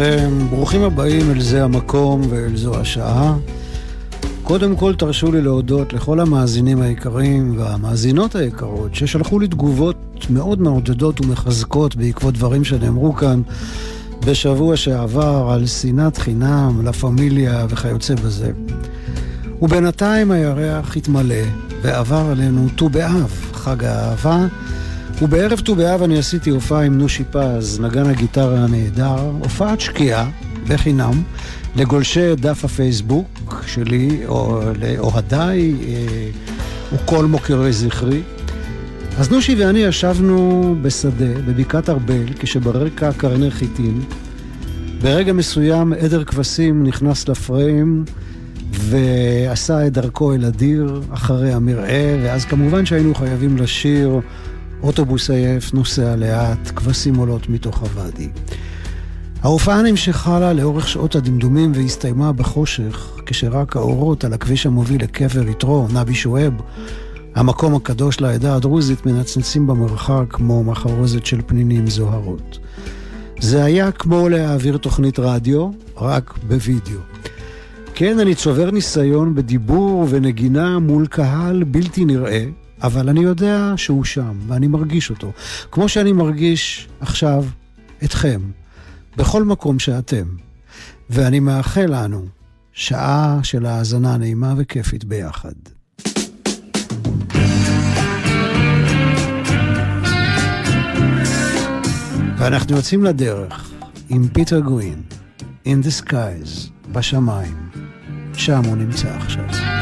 עליכם, ברוכים הבאים אל זה המקום ואל זו השעה. קודם כל תרשו לי להודות לכל המאזינים היקרים והמאזינות היקרות ששלחו לי תגובות מאוד מעודדות ומחזקות בעקבות דברים שנאמרו כאן בשבוע שעבר על שנאת חינם, לה פמיליה וכיוצא בזה. ובינתיים הירח התמלא ועבר עלינו ט"ו באב, חג האהבה. ובערב ט"ו באב אני עשיתי הופעה עם נושי פז, נגן הגיטרה הנהדר, הופעת שקיעה, בחינם, לגולשי דף הפייסבוק שלי, או לאוהדיי, אה, וכל מוקירי זכרי. אז נושי ואני ישבנו בשדה, בבקעת ארבל, כשברקע קרני חיטים. ברגע מסוים עדר כבשים נכנס לפריים ועשה את דרכו אל הדיר אחרי המרעה, ואז כמובן שהיינו חייבים לשיר אוטובוס עייף נוסע לאט, כבשים עולות מתוך הוואדי. ההופעה נמשכה לה לאורך שעות הדמדומים והסתיימה בחושך, כשרק האורות על הכביש המוביל לקבר יתרו, נבי שואב, המקום הקדוש לעדה הדרוזית, מנצנצים במרחק כמו מחרוזת של פנינים זוהרות. זה היה כמו להעביר תוכנית רדיו, רק בווידאו. כן, אני צובר ניסיון בדיבור ונגינה מול קהל בלתי נראה, אבל אני יודע שהוא שם, ואני מרגיש אותו. כמו שאני מרגיש עכשיו אתכם, בכל מקום שאתם. ואני מאחל לנו שעה של האזנה נעימה וכיפית ביחד. ואנחנו יוצאים לדרך עם פיטר גווין, In the Skies, בשמיים. שם הוא נמצא עכשיו.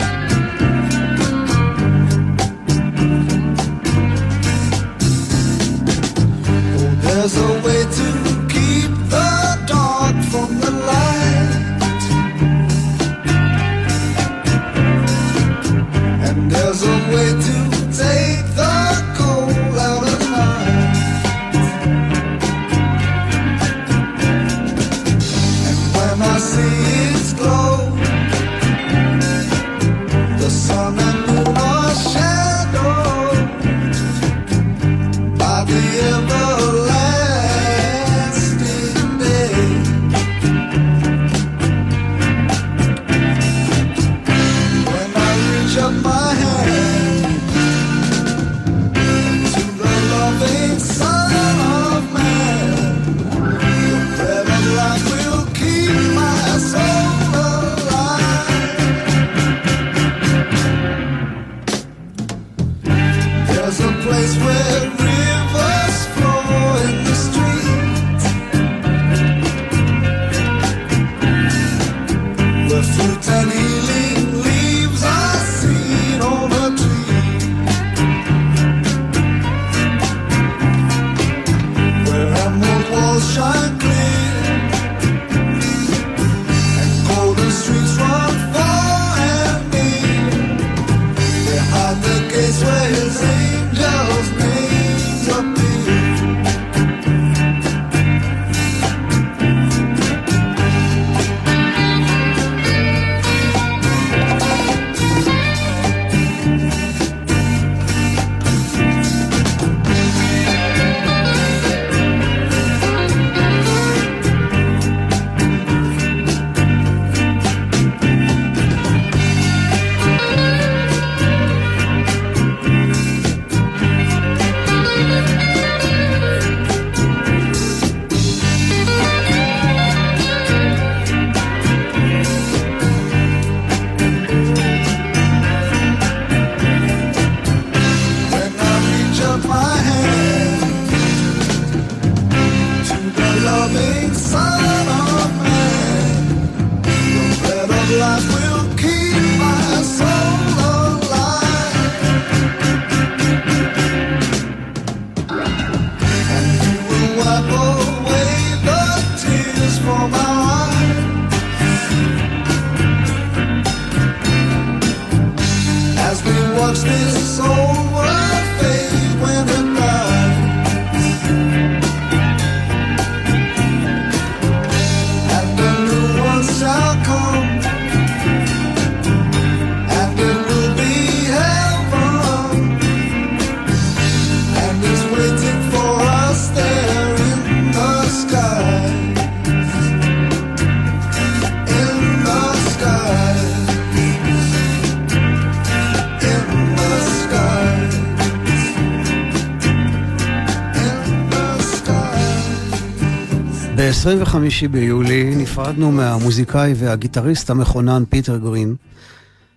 ב-25 ביולי נפרדנו מהמוזיקאי והגיטריסט המכונן פיטר גרין,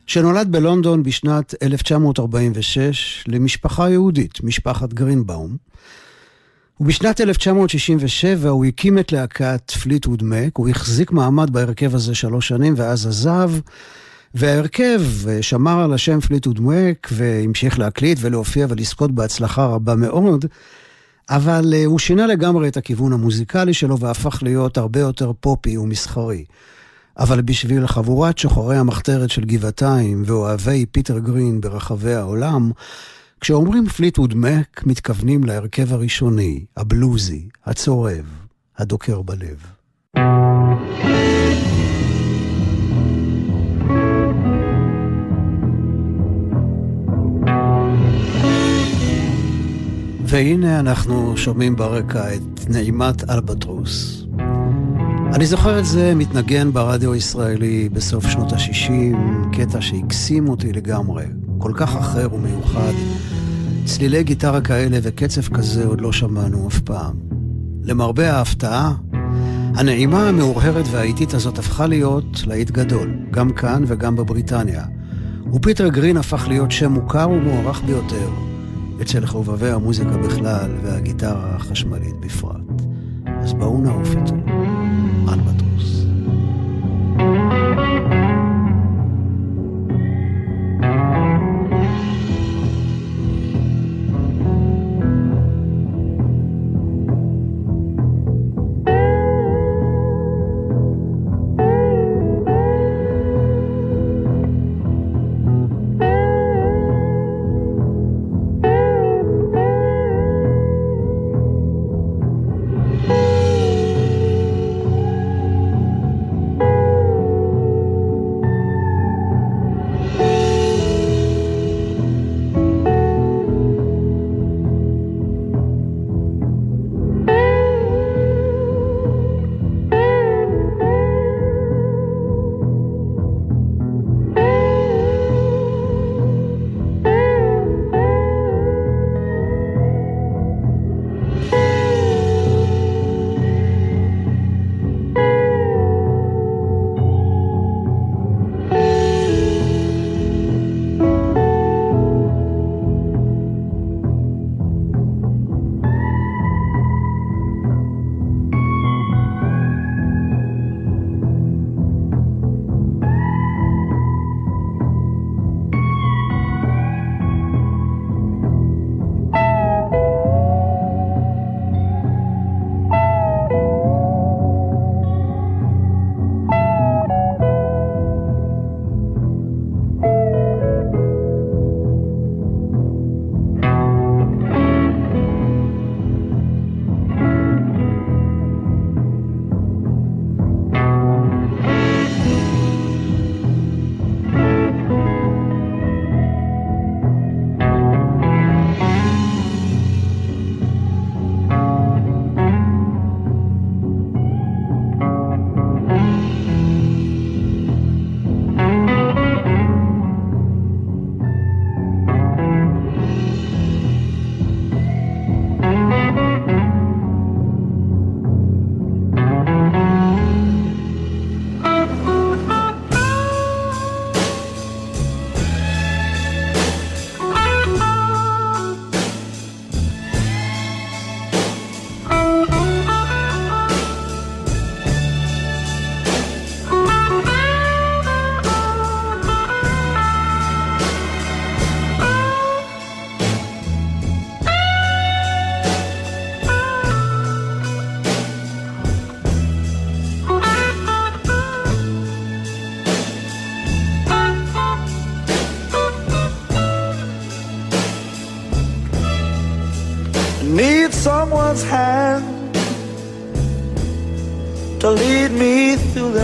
שנולד בלונדון בשנת 1946 למשפחה יהודית, משפחת גרינבאום. ובשנת 1967 הוא הקים את להקת פליטווד מק, הוא החזיק מעמד בהרכב הזה שלוש שנים ואז עזב, וההרכב אה, שמר על השם פליטווד מק והמשיך להקליט ולהופיע ולזכות בהצלחה רבה מאוד, אבל אה, הוא שינה לגמרי את הכיוון המוזיקלי שלו והפך להיות הרבה יותר פופי ומסחרי. אבל בשביל חבורת שוחרי המחתרת של גבעתיים ואוהבי פיטר גרין ברחבי העולם, כשאומרים פליטווד מק, מתכוונים להרכב הראשוני, הבלוזי, הצורב, הדוקר בלב. והנה אנחנו שומעים ברקע את נעימת אלבטרוס. אני זוכר את זה מתנגן ברדיו הישראלי בסוף שנות ה-60, קטע שהקסים אותי לגמרי, כל כך אחר ומיוחד. צלילי גיטרה כאלה וקצב כזה עוד לא שמענו אף פעם. למרבה ההפתעה, הנעימה המאורהרת והאיטית הזאת הפכה להיות להיט גדול, גם כאן וגם בבריטניה. ופיטר גרין הפך להיות שם מוכר ומוערך ביותר אצל חובבי המוזיקה בכלל והגיטרה החשמלית בפרט. אז בואו נעוף איתו. אלבטרוס.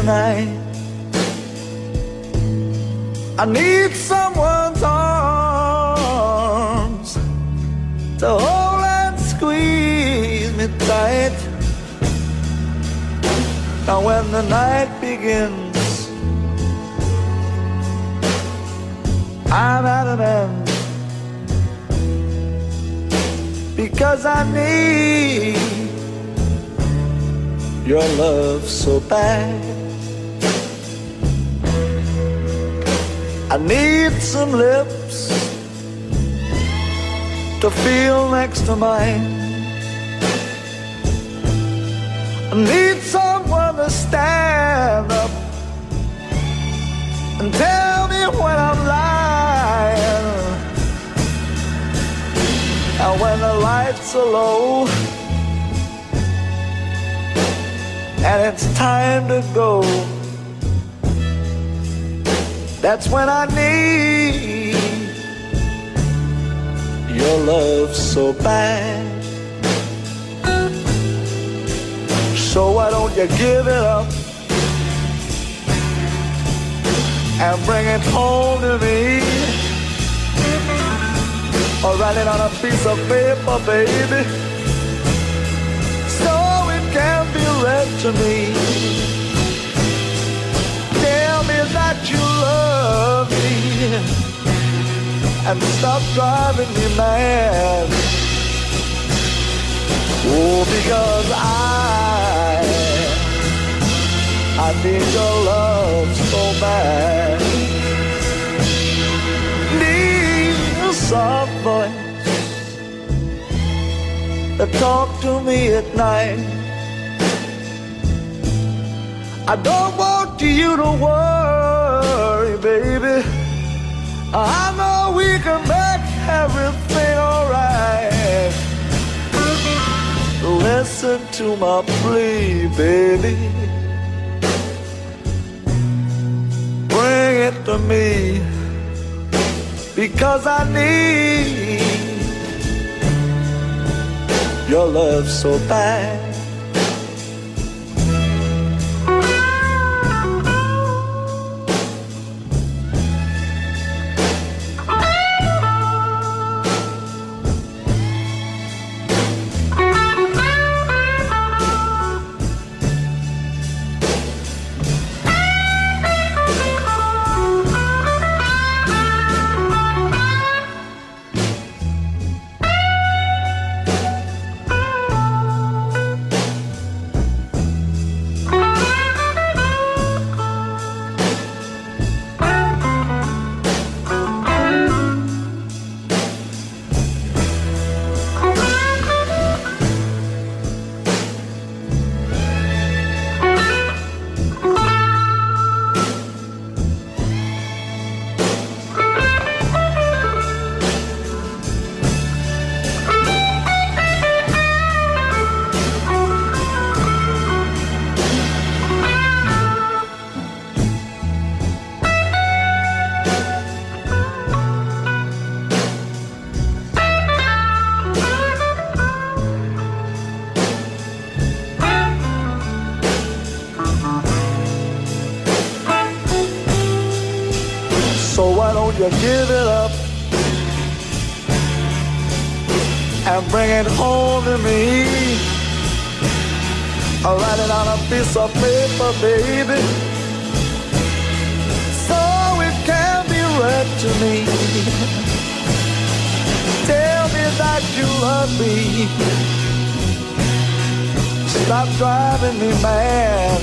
Through the night. I need someone's arms to hold and squeeze me tight. Now when the night begins, I'm at an end because I need your love so bad. I need some lips to feel next to mine. I need someone to stand up and tell me when I'm lying. And when the lights are low and it's time to go, that's when I need your love so bad. So why don't you give it up and bring it home to me? Or write it on a piece of paper, baby, so it can be read to me. That you love me and stop driving me mad. Oh, because I, I need your love so bad. Need a soft voice that talk to me at night. I don't want you to worry. I know we can make everything alright. Listen to my plea, baby. Bring it to me because I need your love so bad. You give it up and bring it home to me? I'll write it on a piece of paper, baby, so it can be read to me. Tell me that you love me. Stop driving me mad.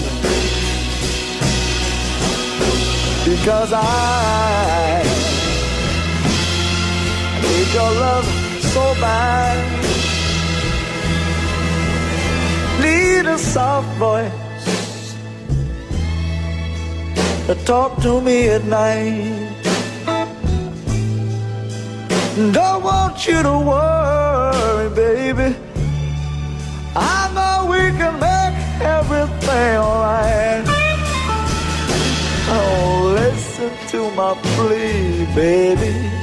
Because I need your love so bad. Need a soft voice to talk to me at night. Don't want you to worry, baby. I know we can make everything alright. Oh, listen to my plea, baby.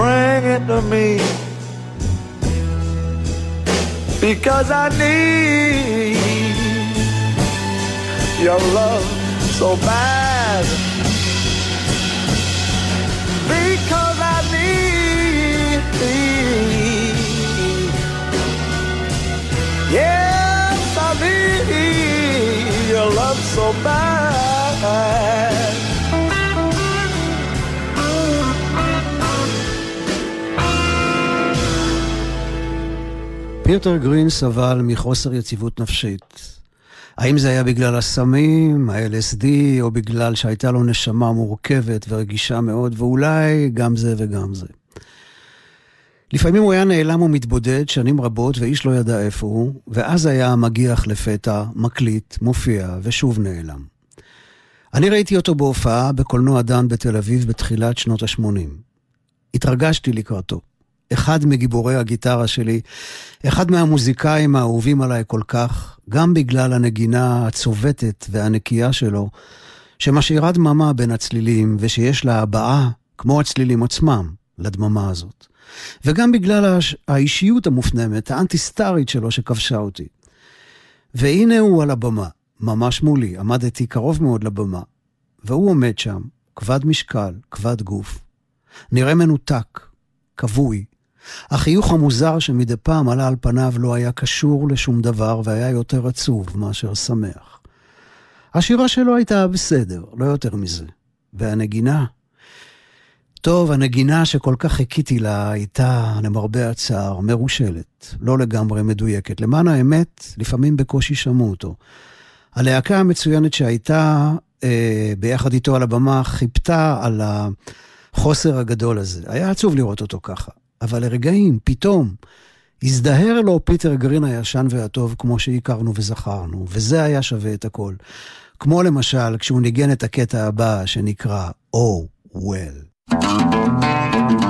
Bring it to me because I need your love so bad. פיוטר גרין סבל מחוסר יציבות נפשית. האם זה היה בגלל הסמים, ה-LSD, או בגלל שהייתה לו נשמה מורכבת ורגישה מאוד, ואולי גם זה וגם זה. לפעמים הוא היה נעלם ומתבודד שנים רבות ואיש לא ידע איפה הוא, ואז היה מגיח לפתע, מקליט, מופיע ושוב נעלם. אני ראיתי אותו בהופעה בקולנוע דן בתל אביב בתחילת שנות ה-80. התרגשתי לקראתו. אחד מגיבורי הגיטרה שלי, אחד מהמוזיקאים האהובים עליי כל כך, גם בגלל הנגינה הצובטת והנקייה שלו, שמשאירה דממה בין הצלילים, ושיש לה הבעה, כמו הצלילים עצמם, לדממה הזאת. וגם בגלל האישיות המופנמת, האנטי-סטארית שלו שכבשה אותי. והנה הוא על הבמה, ממש מולי, עמדתי קרוב מאוד לבמה, והוא עומד שם, כבד משקל, כבד גוף. נראה מנותק, כבוי, החיוך המוזר שמדי פעם עלה על פניו לא היה קשור לשום דבר והיה יותר עצוב מאשר שמח. השירה שלו הייתה בסדר, לא יותר מזה. והנגינה? טוב, הנגינה שכל כך חיכיתי לה הייתה, למרבה הצער, מרושלת, לא לגמרי מדויקת. למען האמת, לפעמים בקושי שמעו אותו. הלהקה המצוינת שהייתה אה, ביחד איתו על הבמה חיפתה על החוסר הגדול הזה. היה עצוב לראות אותו ככה. אבל לרגעים, פתאום, הזדהר לו פיטר גרין הישן והטוב כמו שהכרנו וזכרנו, וזה היה שווה את הכל. כמו למשל, כשהוא ניגן את הקטע הבא שנקרא Oh Well. help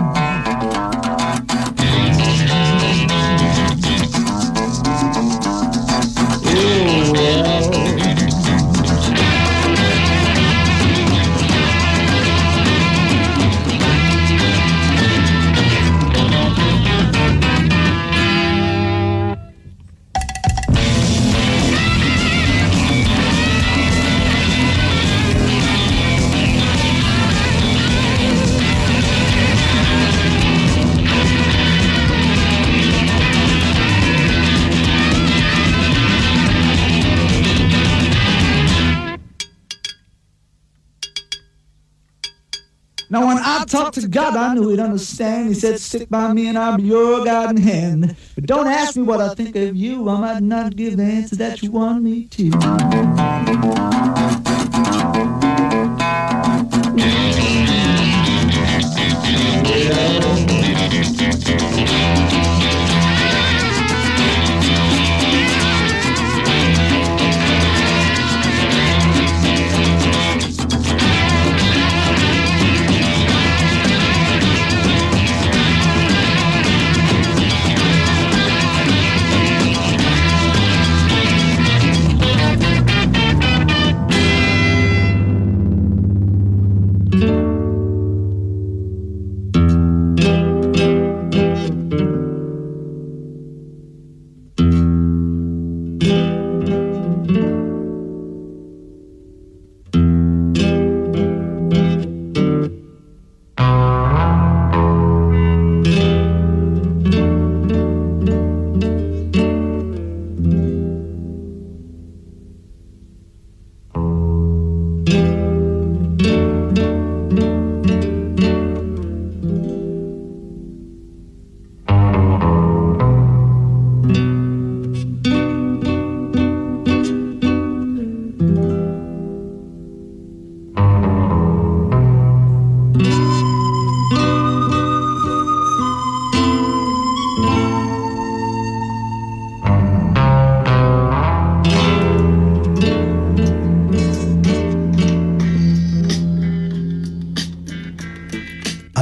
God, I knew he'd understand. He said, stick by me and I'll be your guiding hand. But don't ask me what I think of you. I might not give the answer that you want me to.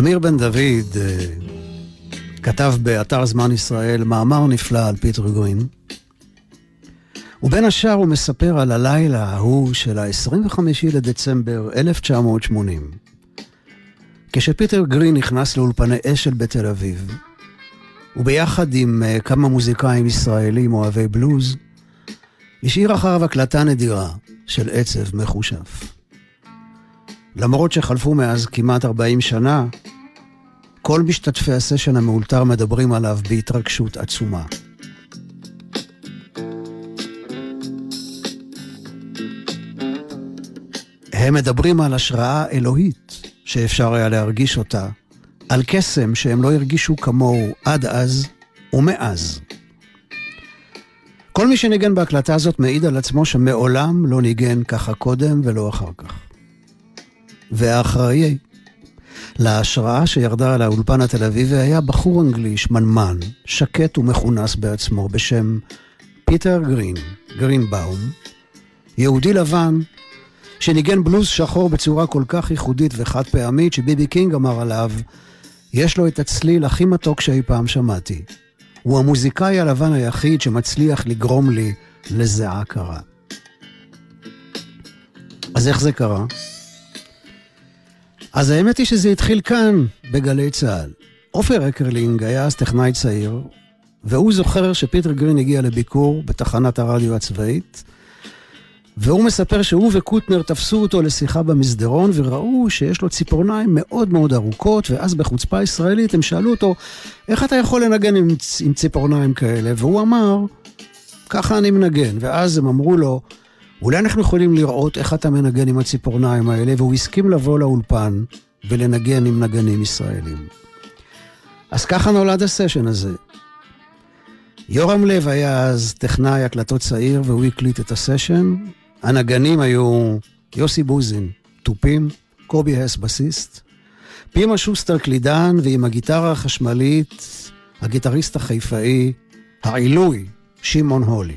אמיר בן דוד אה, כתב באתר זמן ישראל מאמר נפלא על פיטר גרין, ובין השאר הוא מספר על הלילה ההוא של ה-25 לדצמבר 1980, כשפיטר גרין נכנס לאולפני אשל בתל אביב, וביחד עם uh, כמה מוזיקאים ישראלים אוהבי בלוז, השאיר אחריו הקלטה נדירה של עצב מחושף. למרות שחלפו מאז כמעט 40 שנה, כל משתתפי הסשן המאולתר מדברים עליו בהתרגשות עצומה. הם מדברים על השראה אלוהית שאפשר היה להרגיש אותה, על קסם שהם לא הרגישו כמוהו עד אז ומאז. כל מי שניגן בהקלטה הזאת מעיד על עצמו שמעולם לא ניגן ככה קודם ולא אחר כך. והאחראי להשראה שירדה על האולפן התל אביבי היה בחור אנגלי, שמנמן, שקט ומכונס בעצמו, בשם פיטר גרין, גרינבאום, יהודי לבן, שניגן בלוז שחור בצורה כל כך ייחודית וחד פעמית, שבי בי קינג אמר עליו, יש לו את הצליל הכי מתוק שאי פעם שמעתי. הוא המוזיקאי הלבן היחיד שמצליח לגרום לי לזיעה קרה. אז איך זה קרה? אז האמת היא שזה התחיל כאן, בגלי צה"ל. עופר אקרלינג היה אז טכנאי צעיר, והוא זוכר שפיטר גרין הגיע לביקור בתחנת הרדיו הצבאית, והוא מספר שהוא וקוטנר תפסו אותו לשיחה במסדרון וראו שיש לו ציפורניים מאוד מאוד ארוכות, ואז בחוצפה ישראלית הם שאלו אותו, איך אתה יכול לנגן עם, עם ציפורניים כאלה? והוא אמר, ככה אני מנגן. ואז הם אמרו לו, אולי אנחנו יכולים לראות איך אתה מנגן עם הציפורניים האלה, והוא הסכים לבוא לאולפן ולנגן עם נגנים ישראלים. אז ככה נולד הסשן הזה. יורם לב היה אז טכנאי הקלטות צעיר, והוא הקליט את הסשן. הנגנים היו יוסי בוזין, תופים, קובי הס בסיסט, פימה שוסטר קלידן, ועם הגיטרה החשמלית, הגיטריסט החיפאי, העילוי, שמעון הולי.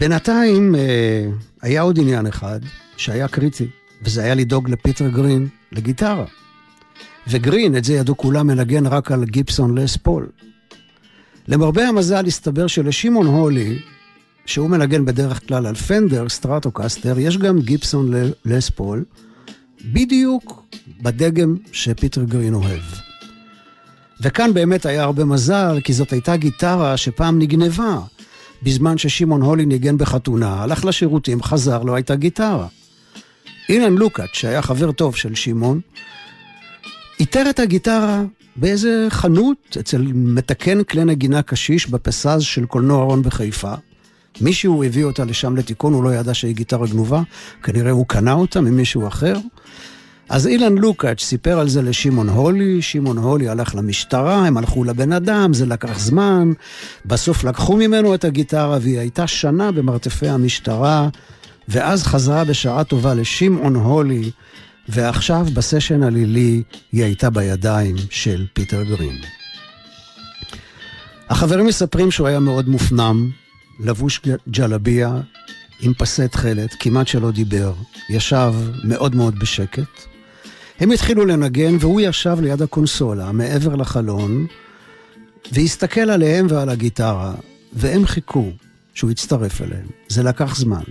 בינתיים אה, היה עוד עניין אחד שהיה קריטי, וזה היה לדאוג לפיטר גרין לגיטרה. וגרין, את זה ידעו כולם, מנגן רק על גיבסון לס פול. למרבה המזל הסתבר שלשמעון הולי, שהוא מנגן בדרך כלל על פנדר, סטרטוקסטר, יש גם גיבסון לס פול, בדיוק בדגם שפיטר גרין אוהב. וכאן באמת היה הרבה מזל, כי זאת הייתה גיטרה שפעם נגנבה. בזמן ששמעון הולי ניגן בחתונה, הלך לשירותים, חזר, לא הייתה גיטרה. אילן לוקאץ', שהיה חבר טוב של שמעון, איתר את הגיטרה באיזה חנות אצל מתקן כלי נגינה קשיש בפסז של קולנוע רון בחיפה. מישהו הביא אותה לשם לתיקון, הוא לא ידע שהיא גיטרה גנובה, כנראה הוא קנה אותה ממישהו אחר. אז אילן לוקאץ' סיפר על זה לשמעון הולי, שמעון הולי הלך למשטרה, הם הלכו לבן אדם, זה לקח זמן, בסוף לקחו ממנו את הגיטרה והיא הייתה שנה במרתפי המשטרה, ואז חזרה בשעה טובה לשמעון הולי, ועכשיו בסשן הלילי היא הייתה בידיים של פיטר גרין. החברים מספרים שהוא היה מאוד מופנם, לבוש ג'לביה, עם פסי תכלת, כמעט שלא דיבר, ישב מאוד מאוד בשקט. הם התחילו לנגן והוא ישב ליד הקונסולה, מעבר לחלון, והסתכל עליהם ועל הגיטרה, והם חיכו שהוא יצטרף אליהם. זה לקח זמן.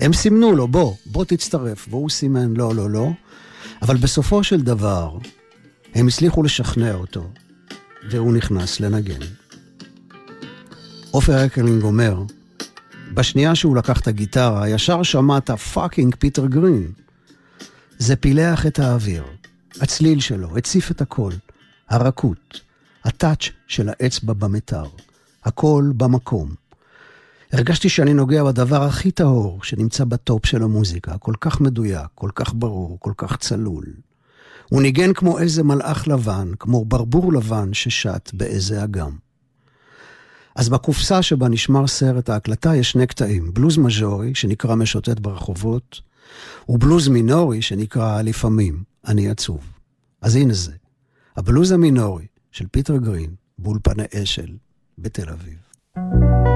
הם סימנו לו, בוא, בוא תצטרף, והוא סימן, לא, לא, לא. אבל בסופו של דבר, הם הצליחו לשכנע אותו, והוא נכנס לנגן. עופר אקרלינג אומר, בשנייה שהוא לקח את הגיטרה, ישר שמעת fucking פיטר גרין. זה פילח את האוויר, הצליל שלו, הציף את הכל, הרכות, ה touch של האצבע במיתר, הכל במקום. הרגשתי שאני נוגע בדבר הכי טהור שנמצא ב top של המוזיקה, כל כך מדויק, כל כך ברור, כל כך צלול. הוא ניגן כמו איזה מלאך לבן, כמו ברבור לבן ששט באיזה אגם. אז בקופסה שבה נשמר סרט ההקלטה יש שני קטעים, בלוז מז'ורי, שנקרא משוטט ברחובות, ובלוז מינורי, שנקרא לפעמים, אני עצוב. אז הנה זה, הבלוז המינורי של פיטר גרין, באולפני אשל, בתל אביב. לפני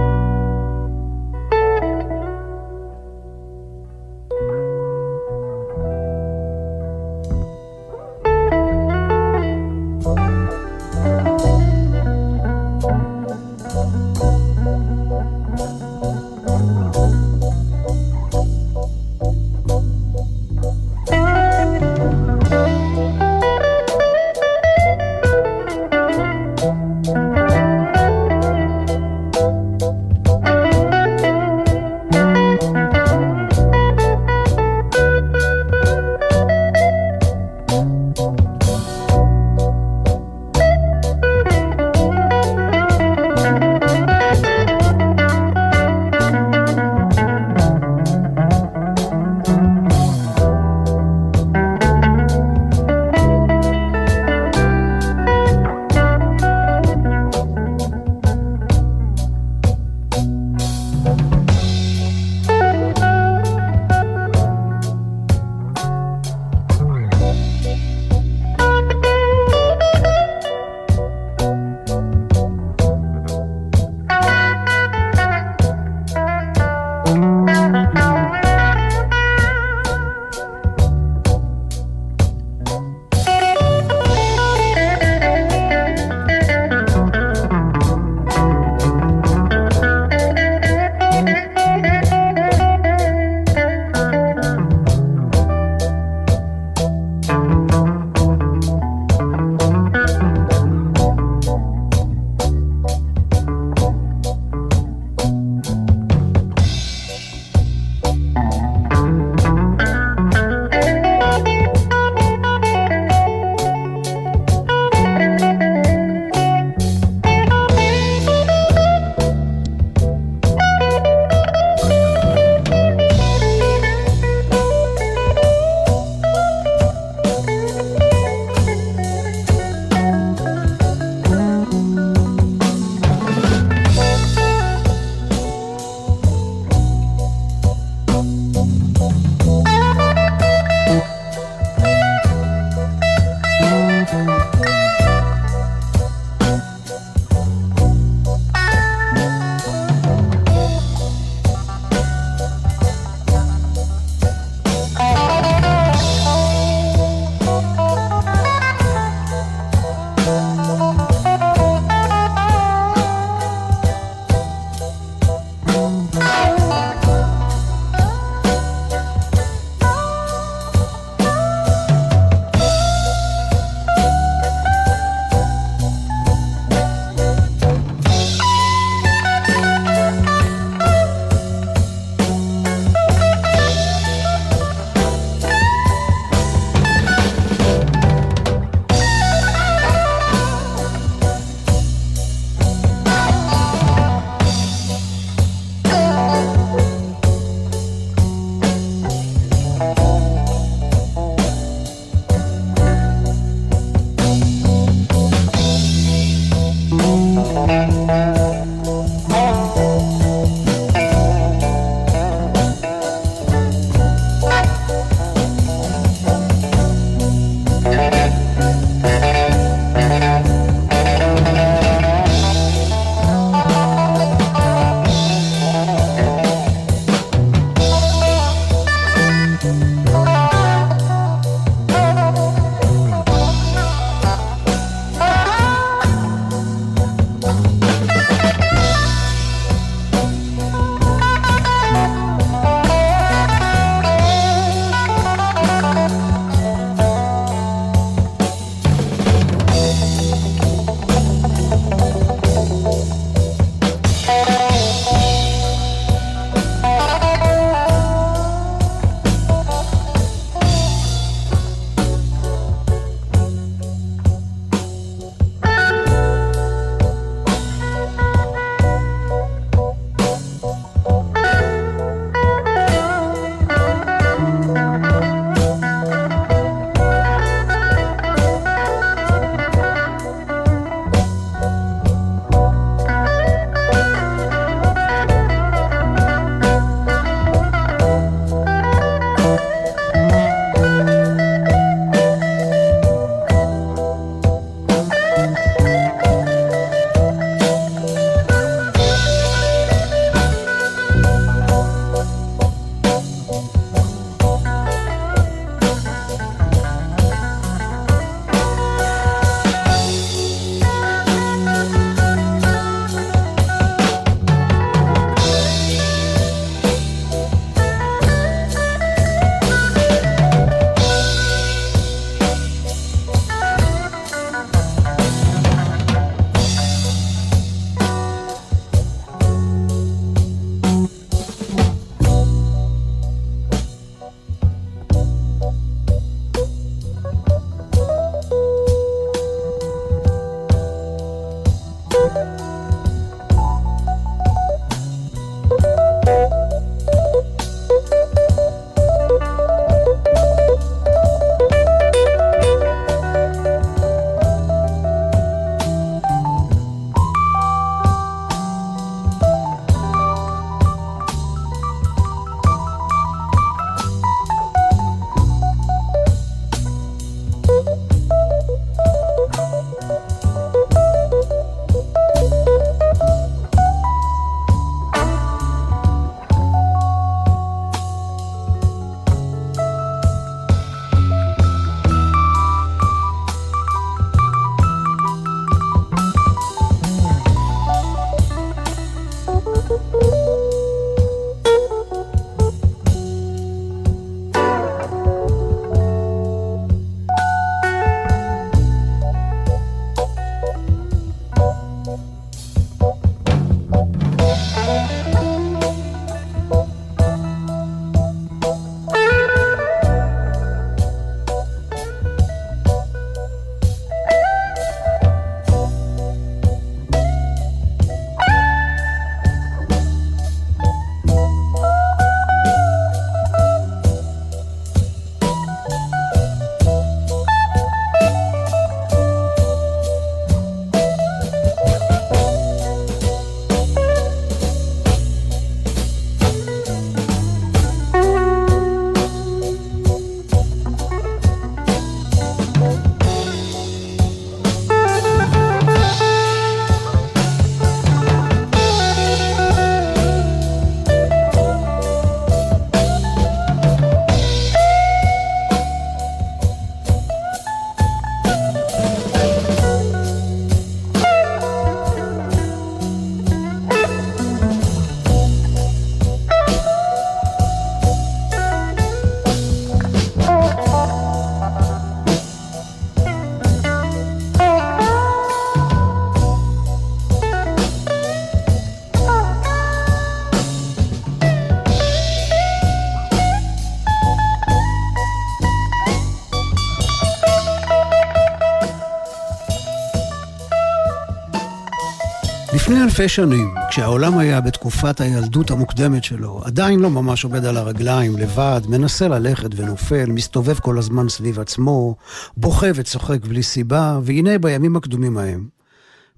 אלפי שנים, כשהעולם היה בתקופת הילדות המוקדמת שלו, עדיין לא ממש עומד על הרגליים, לבד, מנסה ללכת ונופל, מסתובב כל הזמן סביב עצמו, בוכה וצוחק בלי סיבה, והנה בימים הקדומים ההם,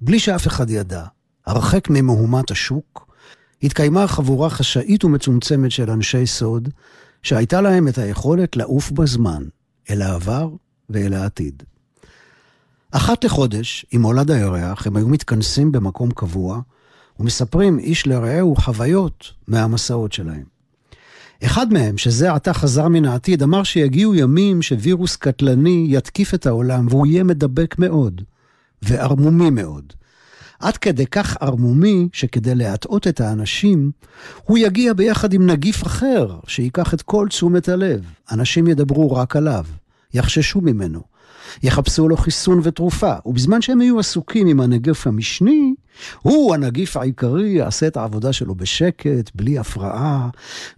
בלי שאף אחד ידע, הרחק ממהומת השוק, התקיימה חבורה חשאית ומצומצמת של אנשי סוד, שהייתה להם את היכולת לעוף בזמן, אל העבר ואל העתיד. אחת לחודש, עם מולד הירח, הם היו מתכנסים במקום קבוע, ומספרים איש לרעהו חוויות מהמסעות שלהם. אחד מהם, שזה עתה חזר מן העתיד, אמר שיגיעו ימים שווירוס קטלני יתקיף את העולם, והוא יהיה מדבק מאוד, וערמומי מאוד. עד כדי כך ערמומי, שכדי להטעות את האנשים, הוא יגיע ביחד עם נגיף אחר, שייקח את כל תשומת הלב. אנשים ידברו רק עליו, יחששו ממנו. יחפשו לו חיסון ותרופה, ובזמן שהם יהיו עסוקים עם הנגיף המשני, הוא, הנגיף העיקרי, יעשה את העבודה שלו בשקט, בלי הפרעה,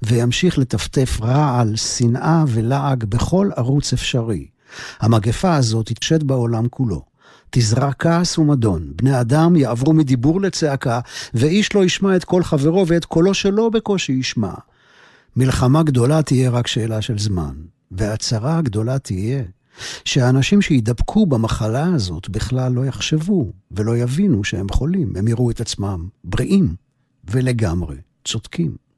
וימשיך לטפטף רעל, שנאה ולעג בכל ערוץ אפשרי. המגפה הזאת תתשת בעולם כולו. תזרע כעס ומדון, בני אדם יעברו מדיבור לצעקה, ואיש לא ישמע את כל חברו ואת קולו שלו בקושי ישמע. מלחמה גדולה תהיה רק שאלה של זמן, והצרה הגדולה תהיה שהאנשים שידבקו במחלה הזאת בכלל לא יחשבו ולא יבינו שהם חולים, הם יראו את עצמם בריאים ולגמרי צודקים.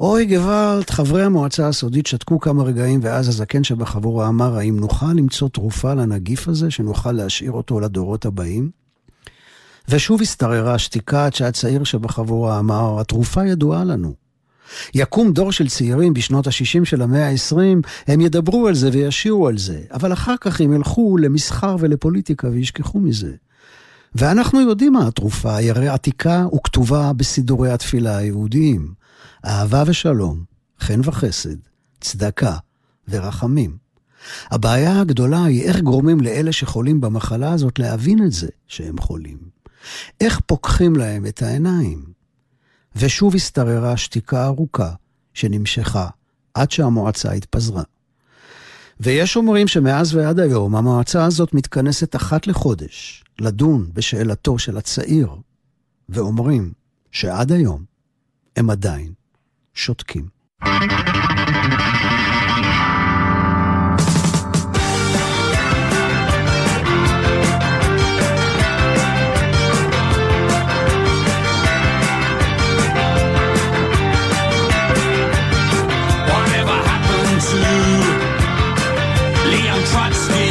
אוי גוואלד, חברי המועצה הסודית שתקו כמה רגעים ואז הזקן שבחבורה אמר, האם נוכל למצוא תרופה לנגיף הזה שנוכל להשאיר אותו לדורות הבאים? ושוב השתררה השתיקה עד שהצעיר שבחבורה אמר, התרופה ידועה לנו. יקום דור של צעירים בשנות ה-60 של המאה ה-20, הם ידברו על זה וישירו על זה, אבל אחר כך הם ילכו למסחר ולפוליטיקה וישכחו מזה. ואנחנו יודעים מה התרופה, היא הרי עתיקה וכתובה בסידורי התפילה היהודיים. אהבה ושלום, חן וחסד, צדקה ורחמים. הבעיה הגדולה היא איך גורמים לאלה שחולים במחלה הזאת להבין את זה שהם חולים. איך פוקחים להם את העיניים. ושוב השתררה שתיקה ארוכה שנמשכה עד שהמועצה התפזרה. ויש אומרים שמאז ועד היום המועצה הזאת מתכנסת אחת לחודש לדון בשאלתו של הצעיר, ואומרים שעד היום הם עדיין שותקים. To Leon Trotsky?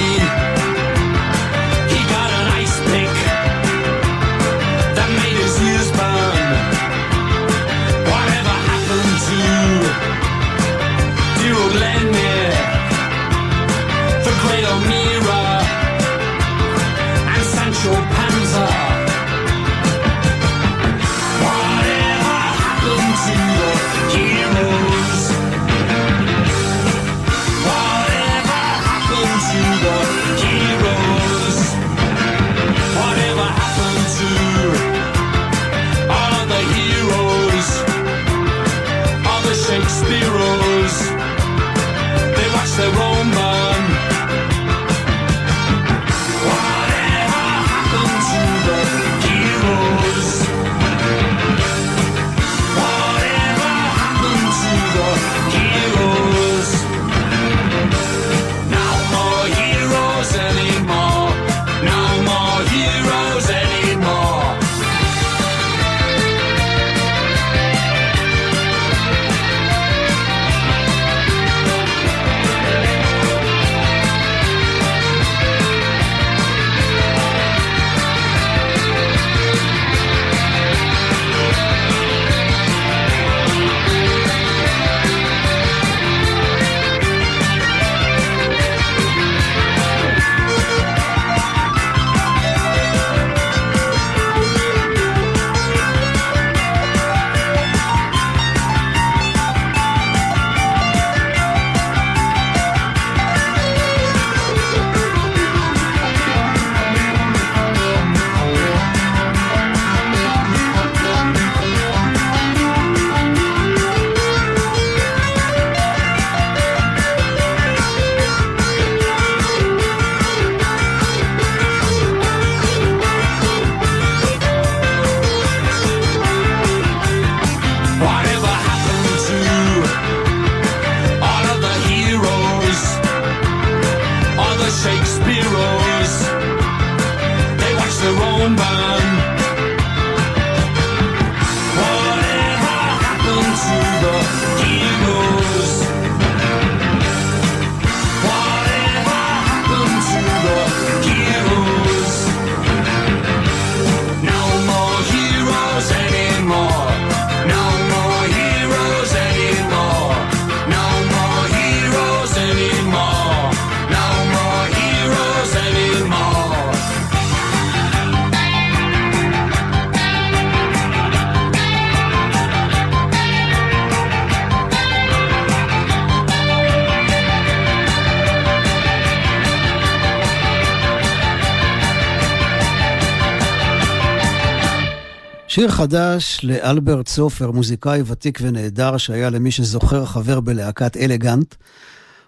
שיר חדש לאלברט סופר, מוזיקאי ותיק ונהדר שהיה למי שזוכר חבר בלהקת אלגנט.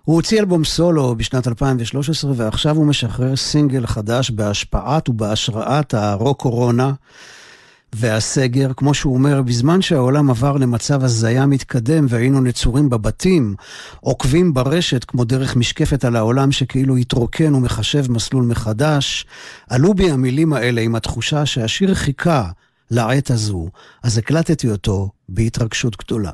הוא הוציא אלבום סולו בשנת 2013 ועכשיו הוא משחרר סינגל חדש בהשפעת ובהשראת הרוק קורונה והסגר. כמו שהוא אומר, בזמן שהעולם עבר למצב הזיה מתקדם והיינו נצורים בבתים, עוקבים ברשת כמו דרך משקפת על העולם שכאילו התרוקן ומחשב מסלול מחדש, עלו בי המילים האלה עם התחושה שהשיר חיכה לעת הזו, אז הקלטתי אותו בהתרגשות גדולה.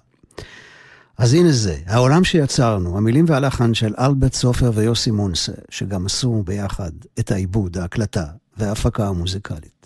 אז הנה זה, העולם שיצרנו, המילים והלחן של אלברט סופר ויוסי מונסה, שגם עשו ביחד את העיבוד, ההקלטה וההפקה המוזיקלית.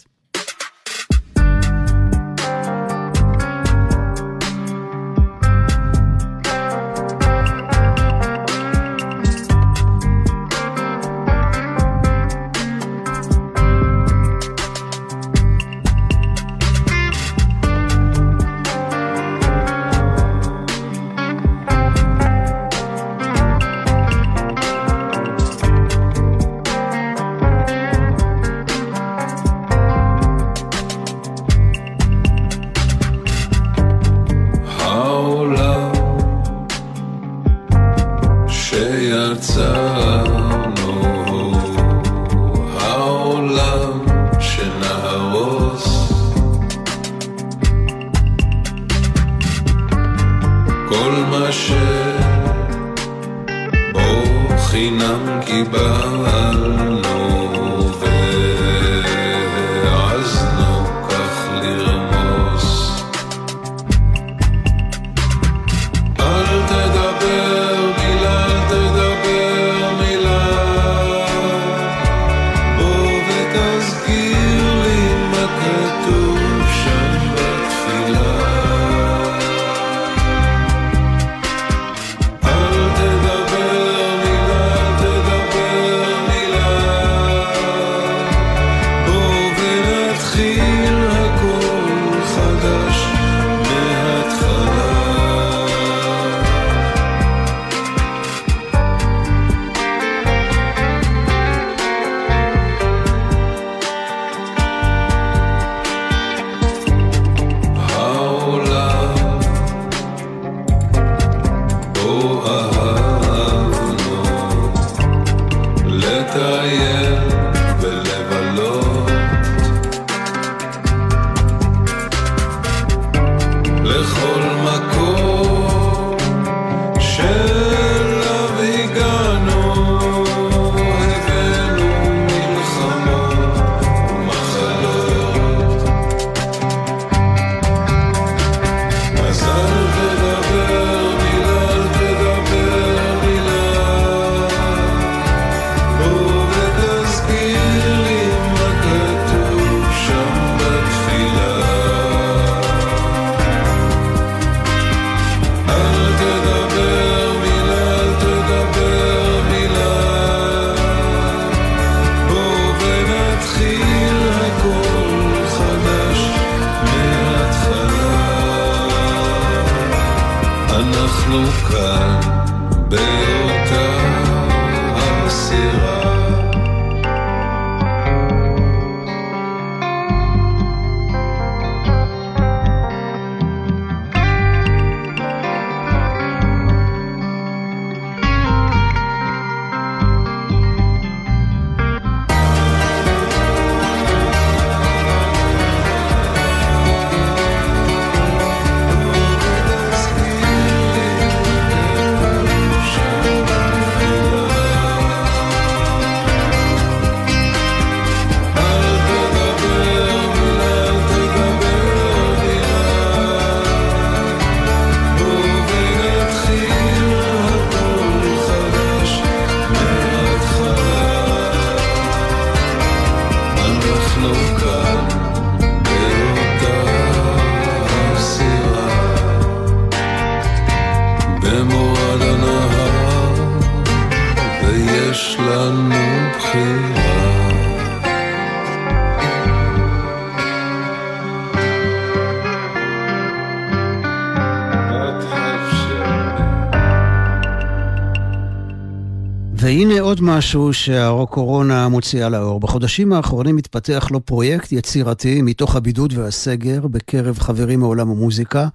משהו שהרוק-קורונה מוציאה לאור. בחודשים האחרונים מתפתח לו פרויקט יצירתי מתוך הבידוד והסגר בקרב חברים מעולם המוזיקה.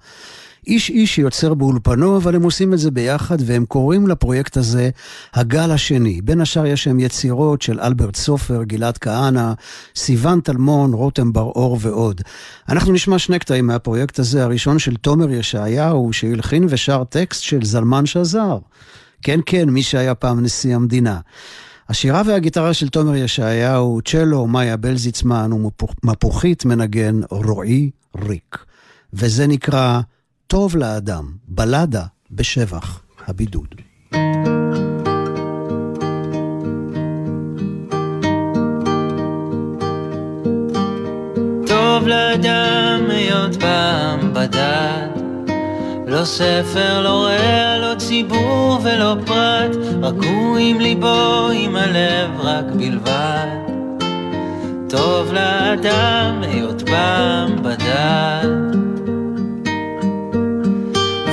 איש איש יוצר באולפנו, אבל הם עושים את זה ביחד, והם קוראים לפרויקט הזה הגל השני. בין השאר יש שם יצירות של אלברט סופר, גלעד כהנא, סיון טלמון, רותם בר-אור ועוד. אנחנו נשמע שני קטעים מהפרויקט הזה, הראשון של תומר ישעיהו, שהלחין ושר טקסט של זלמן שזר. כן, כן, מי שהיה פעם נשיא המדינה. השירה והגיטרה של תומר ישעיהו, צ'לו, מאיה בלזיצמן ומפוחית מנגן רועי ריק. וזה נקרא טוב לאדם, בלדה בשבח הבידוד. טוב לאדם היות פעם בדד לא ספר, לא רע, לא ציבור ולא פרט, רק הוא עם ליבו, עם הלב רק בלבד. טוב לאדם היות פעם בדד.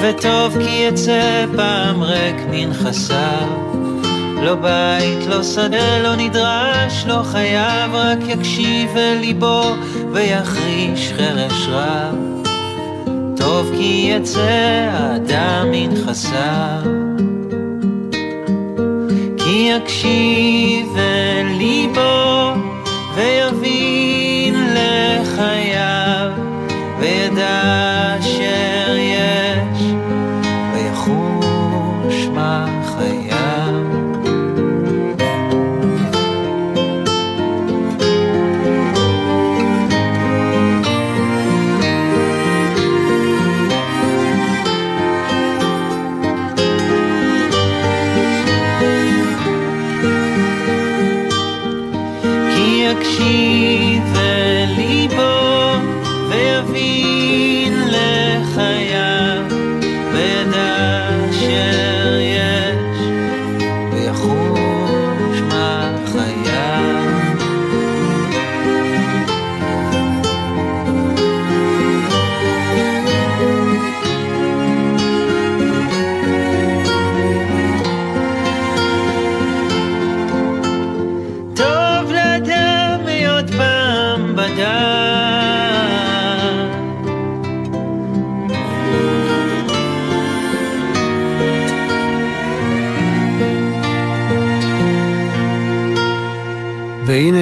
וטוב כי יצא פעם ריק מנכסיו. לא בית, לא שדה, לא נדרש, לא חייב, רק יקשיב אל ליבו ויחריש חרש רב. טוב כי יצא האדם מנכסיו. כי יקשיב אל ליבו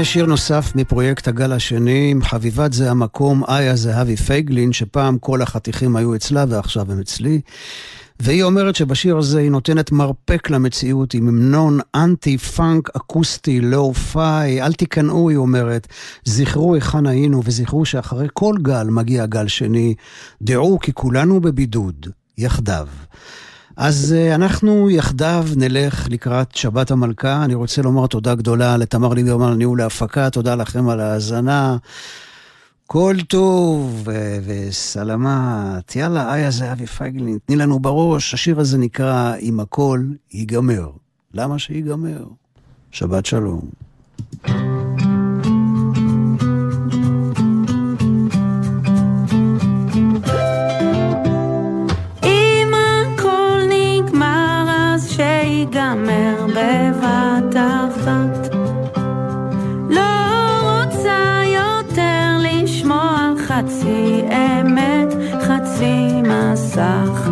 שיר נוסף מפרויקט הגל השני, עם חביבת זה המקום, איה זהבי פייגלין, שפעם כל החתיכים היו אצלה ועכשיו הם אצלי. והיא אומרת שבשיר הזה היא נותנת מרפק למציאות עם המנון אנטי פאנק אקוסטי lo-fi, אל תיכנעו, היא אומרת, זכרו היכן היינו וזכרו שאחרי כל גל מגיע גל שני, דעו כי כולנו בבידוד, יחדיו. אז uh, אנחנו יחדיו נלך לקראת שבת המלכה. אני רוצה לומר תודה גדולה לתמר ליברמן על ניהול ההפקה, תודה לכם על ההאזנה. כל טוב וסלמת. יאללה, איה זהבי פייגלין, תני לנו בראש. השיר הזה נקרא "אם הכל ייגמר". למה שיגמר? שבת שלום. אם הכל Сахар.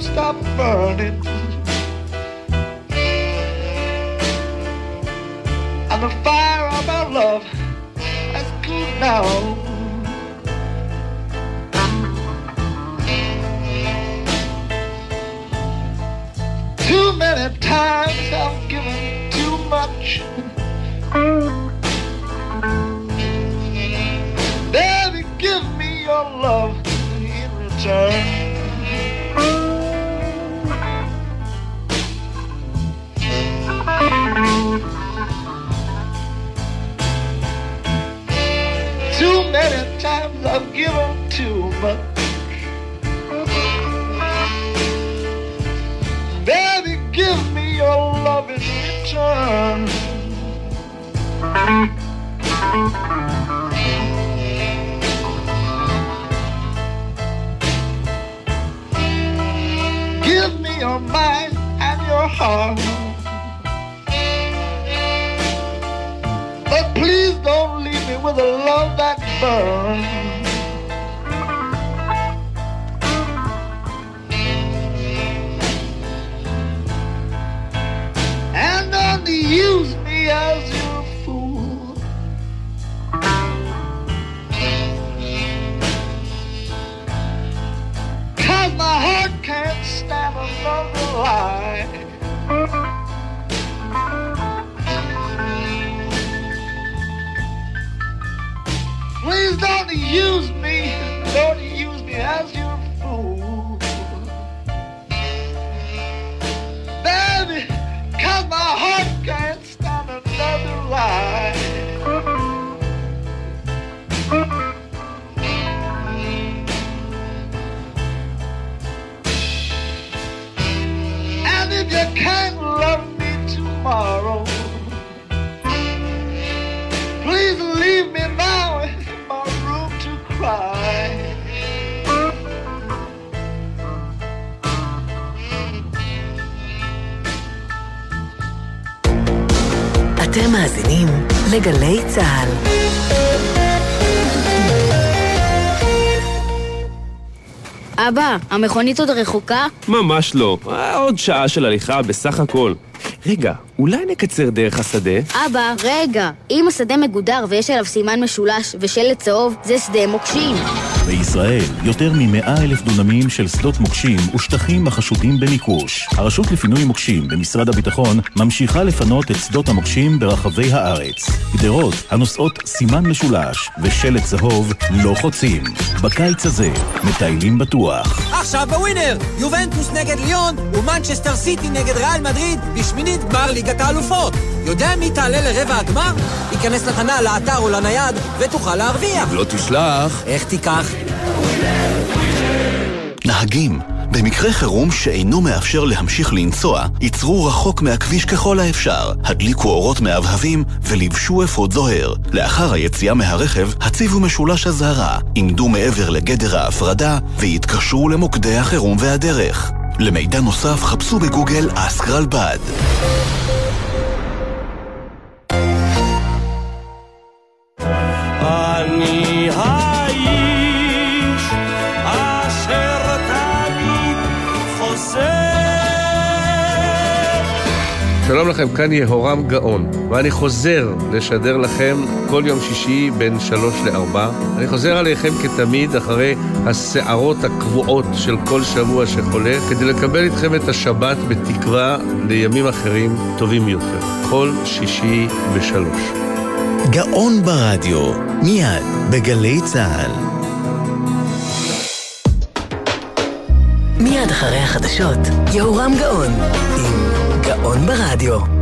stop Give me your mind and your heart. But please don't leave me with a love that burns. use me as Please don't use לגלי צה"ל. אבא, המכונית עוד רחוקה? ממש לא. אה, עוד שעה של הליכה בסך הכל. רגע, אולי נקצר דרך השדה? אבא, רגע. אם השדה מגודר ויש עליו סימן משולש ושלט צהוב, זה שדה מוקשים. בישראל, יותר מ-100 אלף דונמים של שדות מוקשים ושטחים החשודים במיקוש. הרשות לפינוי מוקשים במשרד הביטחון ממשיכה לפנות את שדות המוקשים ברחבי הארץ. גדרות הנושאות סימן משולש ושלט צהוב לא חוצים. בקיץ הזה, מטיילים בטוח. עכשיו בווינר, יובנטוס נגד ליון ומנצ'סטר סיטי נגד ריאל מדריד בשמינית גמר ליגת האלופות. יודע מי תעלה לרבע הגמר? היכנס לתחנה, לאתר או לנייד ותוכל להרוויח. לא תשלח, איך תיקח? נהגים, במקרה חירום שאינו מאפשר להמשיך לנסוע, עצרו רחוק מהכביש ככל האפשר, הדליקו אורות מהבהבים ולבשו אפוד זוהר. לאחר היציאה מהרכב, הציבו משולש אזהרה, עמדו מעבר לגדר ההפרדה והתקשרו למוקדי החירום והדרך. למידע נוסף חפשו בגוגל אסק רלב"ד. לכם, כאן יהורם גאון, ואני חוזר לשדר לכם כל יום שישי בין שלוש לארבע. אני חוזר עליכם כתמיד אחרי הסערות הקבועות של כל שבוע שחולף, כדי לקבל איתכם את השבת בתקווה לימים אחרים טובים יותר. כל שישי בשלוש. גאון ברדיו, מיד בגלי צה"ל. מיד אחרי החדשות, יהורם גאון, עם גאון ברדיו.